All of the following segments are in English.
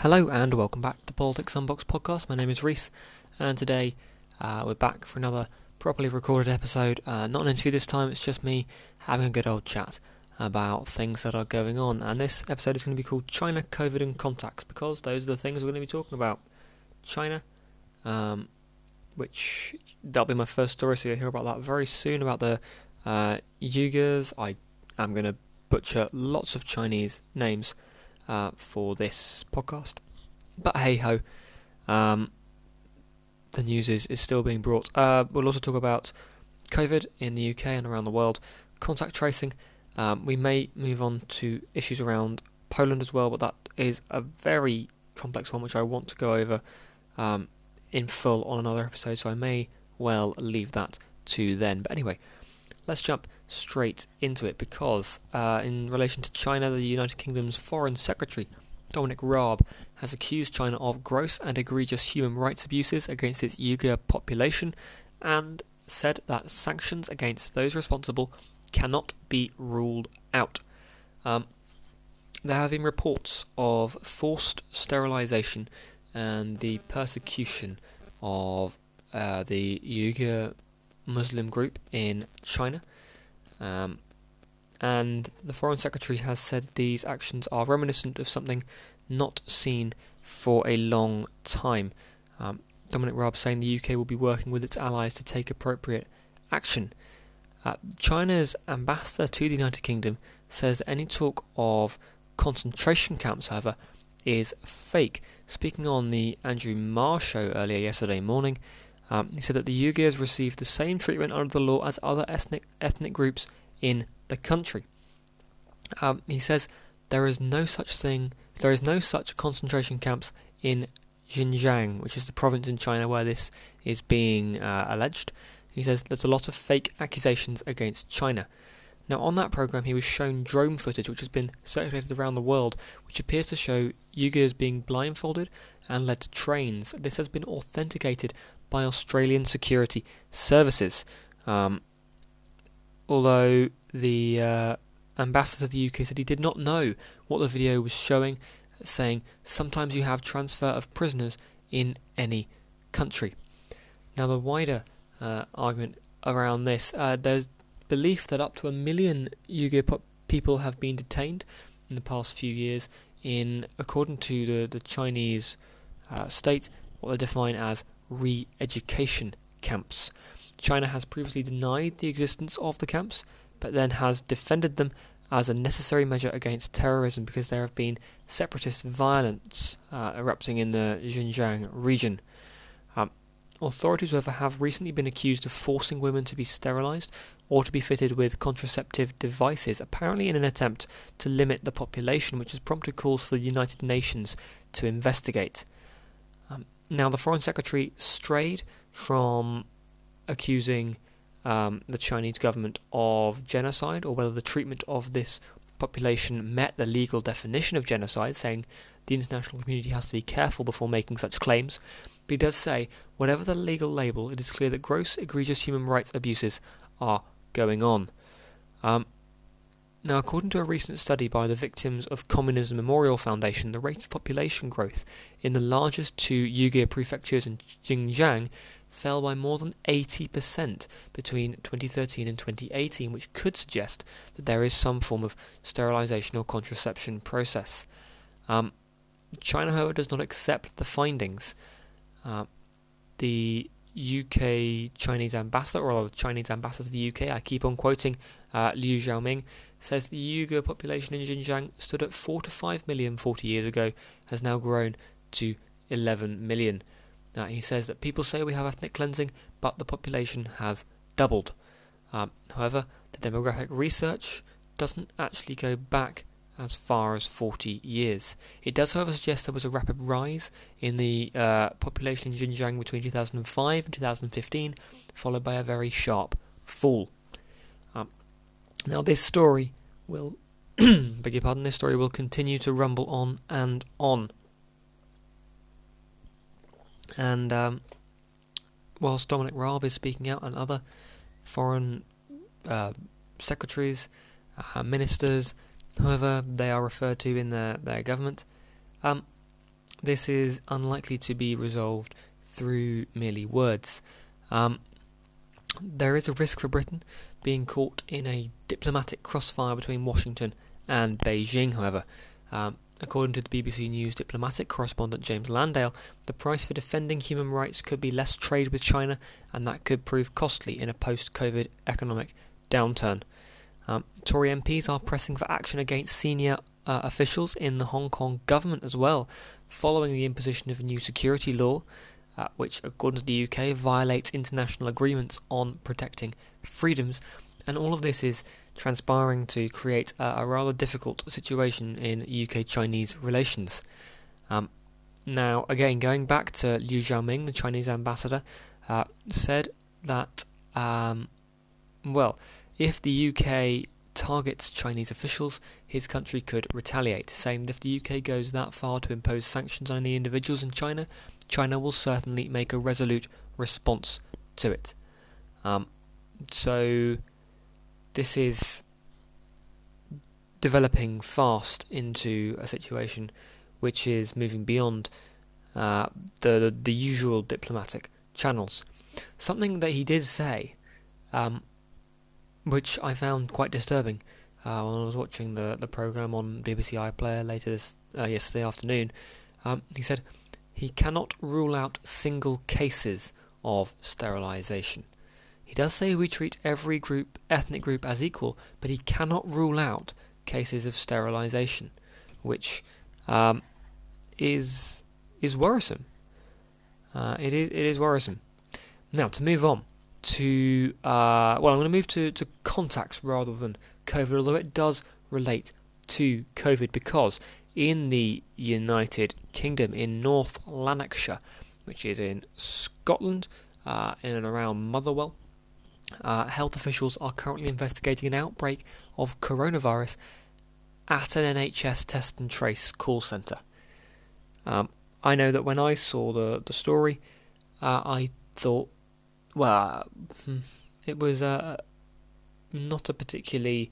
Hello and welcome back to the Politics Unbox podcast. My name is Reese, and today uh, we're back for another properly recorded episode. Uh, not an interview this time; it's just me having a good old chat about things that are going on. And this episode is going to be called China, COVID, and Contacts because those are the things we're going to be talking about. China, um, which that'll be my first story, so you'll hear about that very soon about the uh, Uyghurs. I am going to butcher lots of Chinese names uh, for this podcast. But hey ho, um, the news is, is still being brought. Uh, we'll also talk about COVID in the UK and around the world, contact tracing. Um, we may move on to issues around Poland as well, but that is a very complex one which I want to go over um, in full on another episode, so I may well leave that to then. But anyway, let's jump straight into it because, uh, in relation to China, the United Kingdom's Foreign Secretary, Dominic Raab, has accused China of gross and egregious human rights abuses against its Uyghur population and said that sanctions against those responsible cannot be ruled out. Um, there have been reports of forced sterilization and the persecution of uh, the Uyghur Muslim group in China. Um, and the Foreign Secretary has said these actions are reminiscent of something not seen for a long time. Um, Dominic Raab saying the UK will be working with its allies to take appropriate action. Uh, China's ambassador to the United Kingdom says any talk of concentration camps, however, is fake. Speaking on the Andrew Marr show earlier yesterday morning, um, he said that the Uyghurs received the same treatment under the law as other ethnic ethnic groups in the country. Um, he says there is no such thing, there is no such concentration camps in Xinjiang, which is the province in China where this is being uh, alleged. He says there's a lot of fake accusations against China. Now, on that program, he was shown drone footage which has been circulated around the world, which appears to show Uyghurs being blindfolded and led to trains. This has been authenticated by Australian security services. Um, although the uh, ambassador to the UK said he did not know what the video was showing, saying sometimes you have transfer of prisoners in any country. Now, the wider uh, argument around this, uh, there's belief that up to a million Uyghur people have been detained in the past few years in, according to the, the Chinese uh, state, what they define as re-education camps. China has previously denied the existence of the camps, but then has defended them as a necessary measure against terrorism because there have been separatist violence uh, erupting in the Xinjiang region. Um, authorities, however, have recently been accused of forcing women to be sterilized or to be fitted with contraceptive devices, apparently in an attempt to limit the population, which has prompted calls for the United Nations to investigate. Now, the Foreign Secretary strayed from accusing um, the Chinese government of genocide or whether the treatment of this population met the legal definition of genocide, saying the international community has to be careful before making such claims. But he does say, whatever the legal label, it is clear that gross, egregious human rights abuses are going on. Um, now, according to a recent study by the Victims of Communism Memorial Foundation, the rate of population growth in the largest two Uyghur prefectures in Xinjiang fell by more than 80% between 2013 and 2018, which could suggest that there is some form of sterilization or contraception process. Um, China, however, does not accept the findings. Uh, the UK Chinese ambassador, or the Chinese ambassador to the UK, I keep on quoting uh, Liu Xiaoming, says the Uyghur population in Xinjiang stood at 4 to 5 million 40 years ago, has now grown to 11 million. Uh, he says that people say we have ethnic cleansing, but the population has doubled. Um, however, the demographic research doesn't actually go back as far as 40 years. It does, however, suggest there was a rapid rise in the uh, population in Xinjiang between 2005 and 2015, followed by a very sharp fall. Now, this story will, beg your pardon, this story will continue to rumble on and on. And um, whilst Dominic Raab is speaking out, and other foreign uh, secretaries, uh, ministers, whoever they are referred to in their, their government, um, this is unlikely to be resolved through merely words. Um, there is a risk for Britain being caught in a diplomatic crossfire between Washington and Beijing, however. Um, according to the BBC News diplomatic correspondent James Landale, the price for defending human rights could be less trade with China, and that could prove costly in a post COVID economic downturn. Um, Tory MPs are pressing for action against senior uh, officials in the Hong Kong government as well, following the imposition of a new security law, uh, which, according to the UK, violates international agreements on protecting freedoms. And all of this is transpiring to create a, a rather difficult situation in UK Chinese relations. Um, now, again, going back to Liu Xiaoming, the Chinese ambassador, uh, said that, um, well, if the UK targets Chinese officials, his country could retaliate, saying that if the UK goes that far to impose sanctions on any individuals in China, China will certainly make a resolute response to it. Um, so, this is developing fast into a situation which is moving beyond uh, the, the usual diplomatic channels. Something that he did say um, which I found quite disturbing uh, when I was watching the the program on BBC iPlayer later this uh, yesterday afternoon. Um, he said he cannot rule out single cases of sterilisation. He does say we treat every group, ethnic group, as equal, but he cannot rule out cases of sterilisation, which um, is is worrisome. Uh, it is it is worrisome. Now to move on to uh, well, I'm going to move to, to contacts rather than COVID, although it does relate to COVID because in the United Kingdom, in North Lanarkshire, which is in Scotland, uh, in and around Motherwell, uh, health officials are currently investigating an outbreak of coronavirus at an NHS test and trace call centre. Um, I know that when I saw the the story, uh, I thought well, hmm, it was uh, not a particularly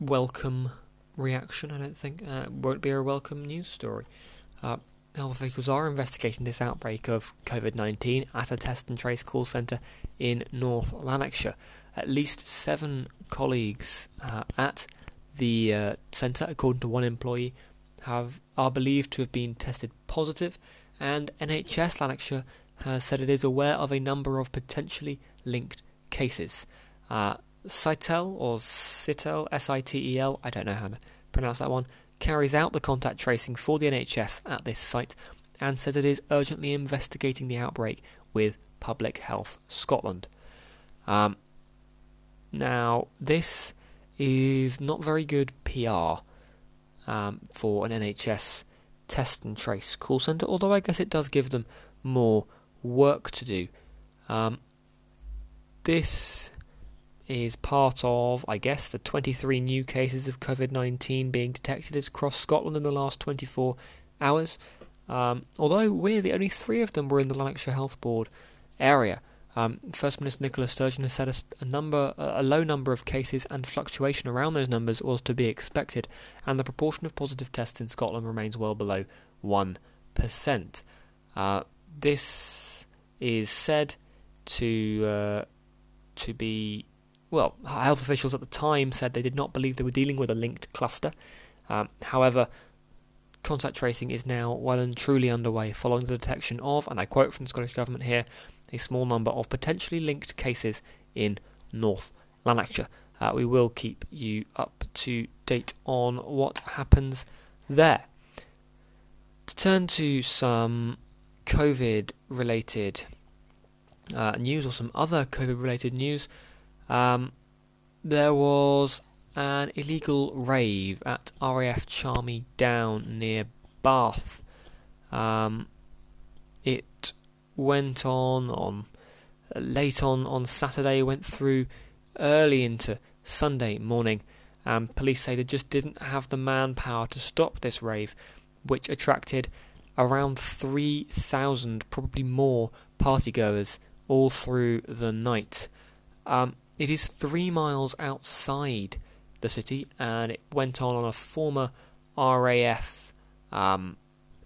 welcome reaction. I don't think uh, won't be a welcome news story. Health officials are investigating this outbreak of COVID nineteen at a test and trace call centre in North Lanarkshire. At least seven colleagues uh, at the uh, centre, according to one employee, have are believed to have been tested positive, and NHS Lanarkshire has said it is aware of a number of potentially linked cases. Uh, Sitel, or Sitel, S-I-T-E-L, I don't know how to pronounce that one, carries out the contact tracing for the NHS at this site and says it is urgently investigating the outbreak with Public Health Scotland. Um, now, this is not very good PR um, for an NHS test and trace call centre, although I guess it does give them more work to do. Um, this is part of, I guess, the 23 new cases of COVID 19 being detected across Scotland in the last 24 hours. Um, although only three of them were in the Lanarkshire Health Board area. Um, First Minister Nicola Sturgeon has said a, a, number, a low number of cases and fluctuation around those numbers was to be expected, and the proportion of positive tests in Scotland remains well below one percent. Uh, this is said to uh, to be well. Health officials at the time said they did not believe they were dealing with a linked cluster. Um, however, contact tracing is now well and truly underway following the detection of, and I quote from the Scottish Government here, a small number of potentially linked cases in North Lanarkshire. Uh, we will keep you up to date on what happens there. To turn to some COVID related uh, news or some other COVID related news, um, there was an illegal rave at RAF Charmy Down near Bath. Um, it went on on late on on Saturday, went through early into Sunday morning. Um, police say they just didn't have the manpower to stop this rave, which attracted around 3,000, probably more, partygoers all through the night. Um, it is three miles outside the city, and it went on on a former RAF um,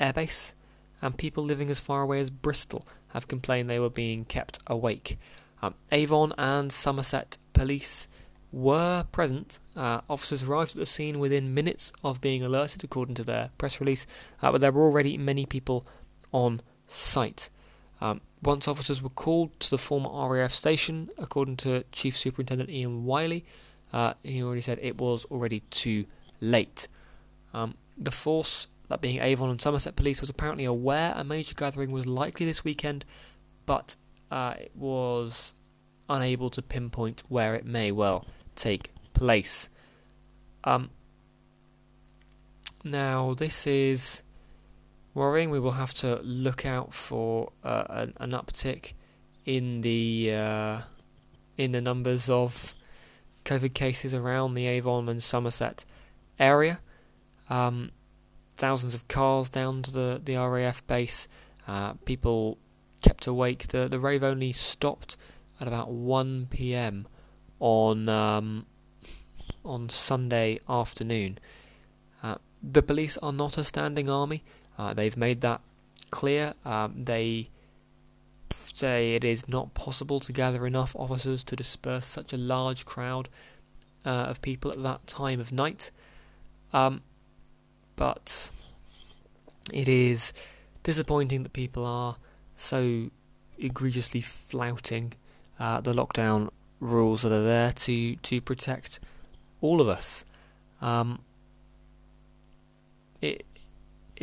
airbase, and people living as far away as Bristol have complained they were being kept awake. Um, Avon and Somerset police were present. Uh, officers arrived at the scene within minutes of being alerted, according to their press release, uh, but there were already many people on site. Um, once officers were called to the former RAF station, according to Chief Superintendent Ian Wiley, uh, he already said it was already too late. Um, the force, that being Avon and Somerset Police, was apparently aware a major gathering was likely this weekend, but uh, it was unable to pinpoint where it may well take place. Um, now, this is worrying. We will have to look out for uh, an, an, uptick in the uh, in the numbers of COVID cases around the Avon and Somerset area. Um, thousands of cars down to the, the RAF base. Uh, people kept awake. The the rave only stopped at about 1 p.m. on um, on Sunday afternoon. Uh, the police are not a standing army. Uh, they've made that clear. Um, they say it is not possible to gather enough officers to disperse such a large crowd uh, of people at that time of night. Um, but it is disappointing that people are so egregiously flouting uh, the lockdown rules that are there to to protect all of us. Um, it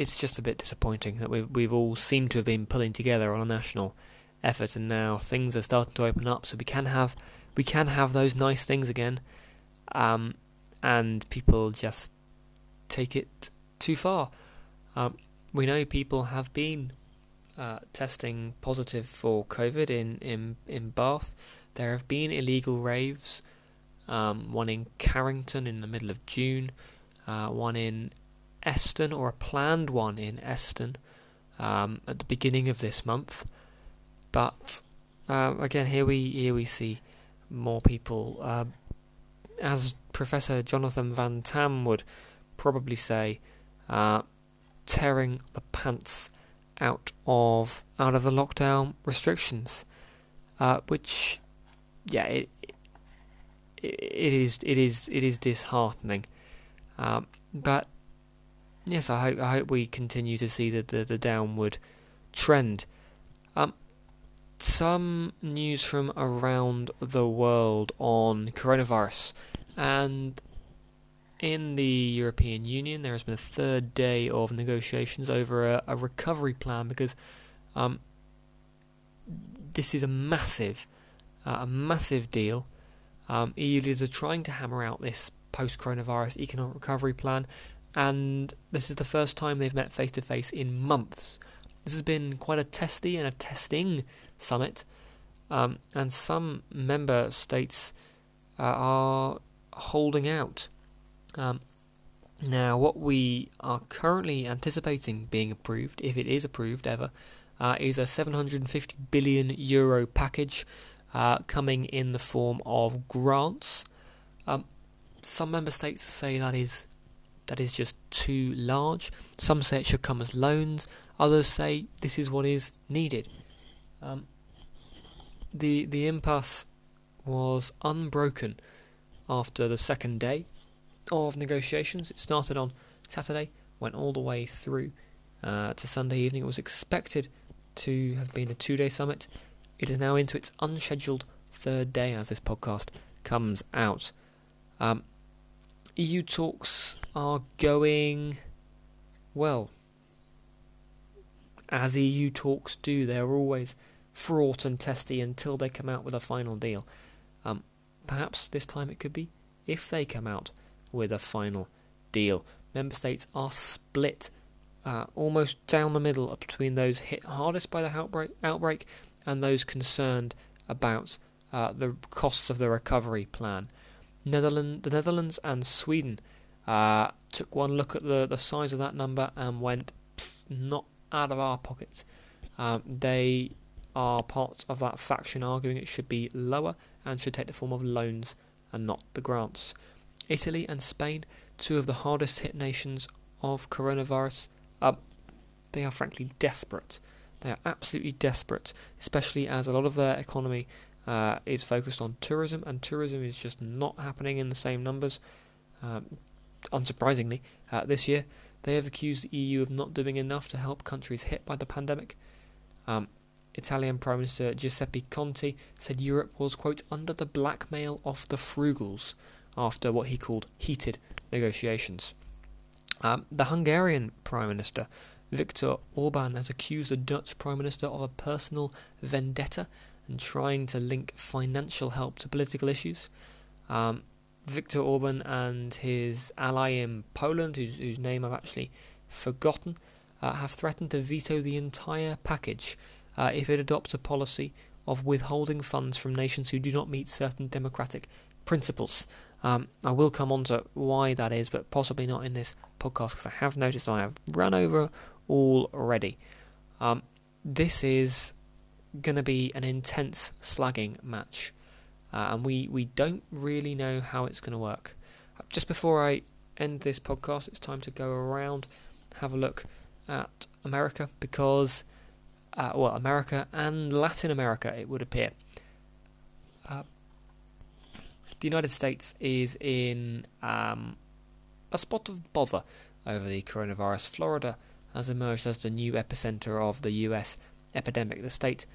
it's just a bit disappointing that we've we've all seemed to have been pulling together on a national effort, and now things are starting to open up, so we can have we can have those nice things again, um, and people just take it too far. Um, we know people have been uh, testing positive for COVID in, in in Bath. There have been illegal raves, um, one in Carrington in the middle of June, uh, one in Eston, or a planned one in Eston um, at the beginning of this month. But uh, again, here we here we see more people, uh, as Professor Jonathan Van Tam would probably say, uh, tearing the pants out of out of the lockdown restrictions, uh, which, yeah, it, it, it is it is it is disheartening, um, but yes, I hope I hope we continue to see the the, the downward trend. Um, some news from around the world on coronavirus, and in the European Union, there has been a third day of negotiations over a, a recovery plan because um, this is a massive, uh, a massive deal. Um, EU leaders are trying to hammer out this post-coronavirus economic recovery plan, and this is the first time they've met face to face in months. This has been quite a testy and a testing summit, um, and some member states uh, are holding out. Um, now, what we are currently anticipating being approved, if it is approved ever, uh, is a 750 billion euro package uh, coming in the form of grants. Um, some member states say that is that is just too large. Some say it should come as loans. Others say this is what is needed. Um, the the impasse was unbroken after the second day of negotiations. It started on Saturday, went all the way through uh, to Sunday evening. It was expected to have been a two day summit. It is now into its unscheduled third day as this podcast comes out. Um, EU talks are going well. As EU talks do, they're always fraught and testy until they come out with a final deal. Um, perhaps this time it could be if they come out with a final deal. Member states are split uh, almost down the middle between those hit hardest by the outbreak, and those concerned about uh, the costs of the recovery plan. Netherlands, the Netherlands and Sweden uh, took one look at the, the size of that number and went, not out of our pockets. Um, they are part of that faction arguing it should be lower and should take the form of loans and not the grants. Italy and Spain, two of the hardest hit nations of coronavirus, uh, they are frankly desperate. They are absolutely desperate, especially as a lot of their economy uh, is focused on tourism, and tourism is just not happening in the same numbers. Um, unsurprisingly, uh, this year they have accused the EU of not doing enough to help countries hit by the pandemic. Um, Italian Prime Minister Giuseppe Conte said Europe was, quote, under the blackmail of the frugals after what he called heated negotiations. Um, the Hungarian Prime Minister Viktor Orban has accused the Dutch Prime Minister of a personal vendetta and trying to link financial help to political issues. Um, Viktor Orban and his ally in Poland, whose, whose name I've actually forgotten, uh, have threatened to veto the entire package uh, if it adopts a policy of withholding funds from nations who do not meet certain democratic principles. Um, I will come on to why that is, but possibly not in this podcast because I have noticed I have run over already. Um, this is going to be an intense slugging match, uh, and we, we don't really know how it's going to work. Just before I end this podcast, it's time to go around, have a look at America because, uh, well, America and Latin America, it would appear. Uh, the United States is in um, a spot of bother over the coronavirus. Florida has emerged as the new epicenter of the US epidemic. The state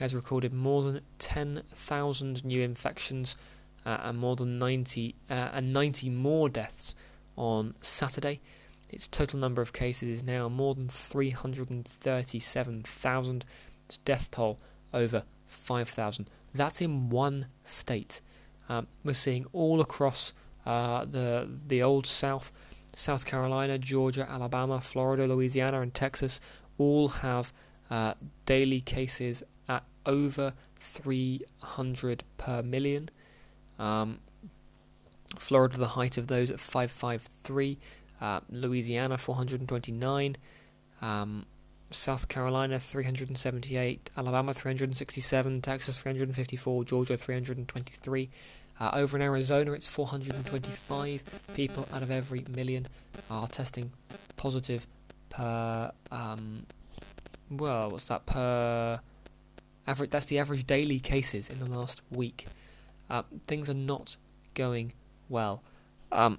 has recorded more than 10,000 new infections uh, and more than 90 uh, and 90 more deaths on Saturday. Its total number of cases is now more than 337,000. Its death toll over 5,000. That's in one state. Um, we're seeing all across uh, the the old South, South Carolina, Georgia, Alabama, Florida, Louisiana, and Texas all have uh, daily cases at over 300 per million. Um, Florida, the height of those at 553. Uh, Louisiana, 429. Um, South Carolina 378, Alabama 367, Texas 354, Georgia 323. Uh, over in Arizona, it's 425 people out of every million are testing positive per. Um, well, what's that per? Average. That's the average daily cases in the last week. Uh, things are not going well. Um,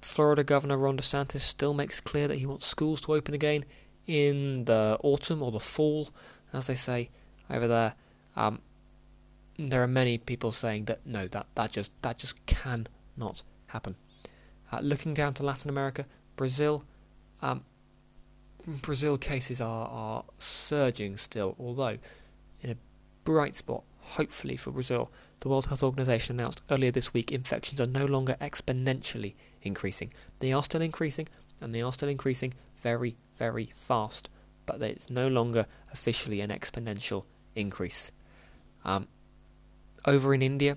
Florida Governor Ron DeSantis still makes clear that he wants schools to open again in the autumn or the fall, as they say over there. Um, there are many people saying that no, that, that just that just cannot happen. Uh, looking down to Latin America, Brazil, um, Brazil cases are, are surging still, although in a bright spot, hopefully for Brazil, the World Health Organization announced earlier this week infections are no longer exponentially increasing. They are still increasing, and they are still increasing very, very fast, but it's no longer officially an exponential increase. Um, over in India,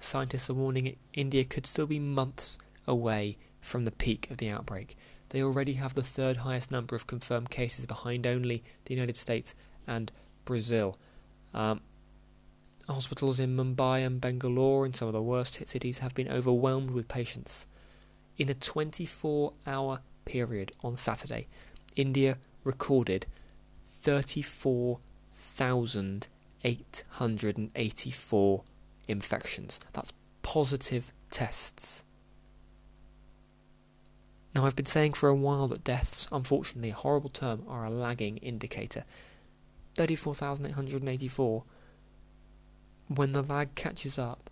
scientists are warning India could still be months away from the peak of the outbreak. They already have the third highest number of confirmed cases behind only the United States and Brazil. Um, hospitals in Mumbai and Bangalore, in some of the worst hit cities, have been overwhelmed with patients. In a 24 hour period on Saturday, India recorded 34,884 infections. That's positive tests. Now, I've been saying for a while that deaths, unfortunately, a horrible term, are a lagging indicator. 34,884, when the lag catches up,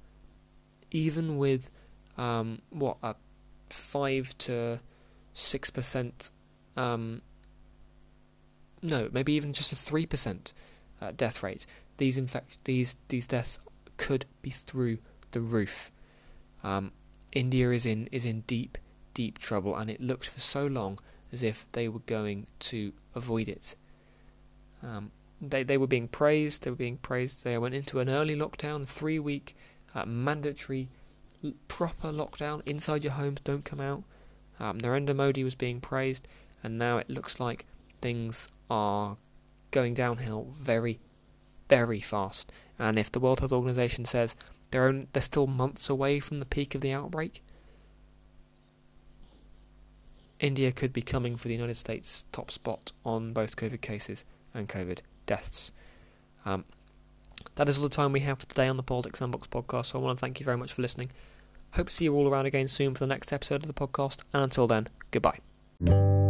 even with, um, what, a 5 to six percent. Um, no, maybe even just a three percent uh, death rate. These infect these these deaths could be through the roof. Um, India is in is in deep deep trouble, and it looked for so long as if they were going to avoid it. Um, they they were being praised. They were being praised. They went into an early lockdown, three week uh, mandatory, proper lockdown inside your homes. Don't come out. Um, Narendra Modi was being praised, and now it looks like things are going downhill very, very fast. And if the World Health Organization says they're on, they're still months away from the peak of the outbreak, India could be coming for the United States top spot on both COVID cases and COVID deaths. Um, that is all the time we have for today on the Politics Sandbox podcast. So I want to thank you very much for listening. Hope to see you all around again soon for the next episode of the podcast. And until then, goodbye.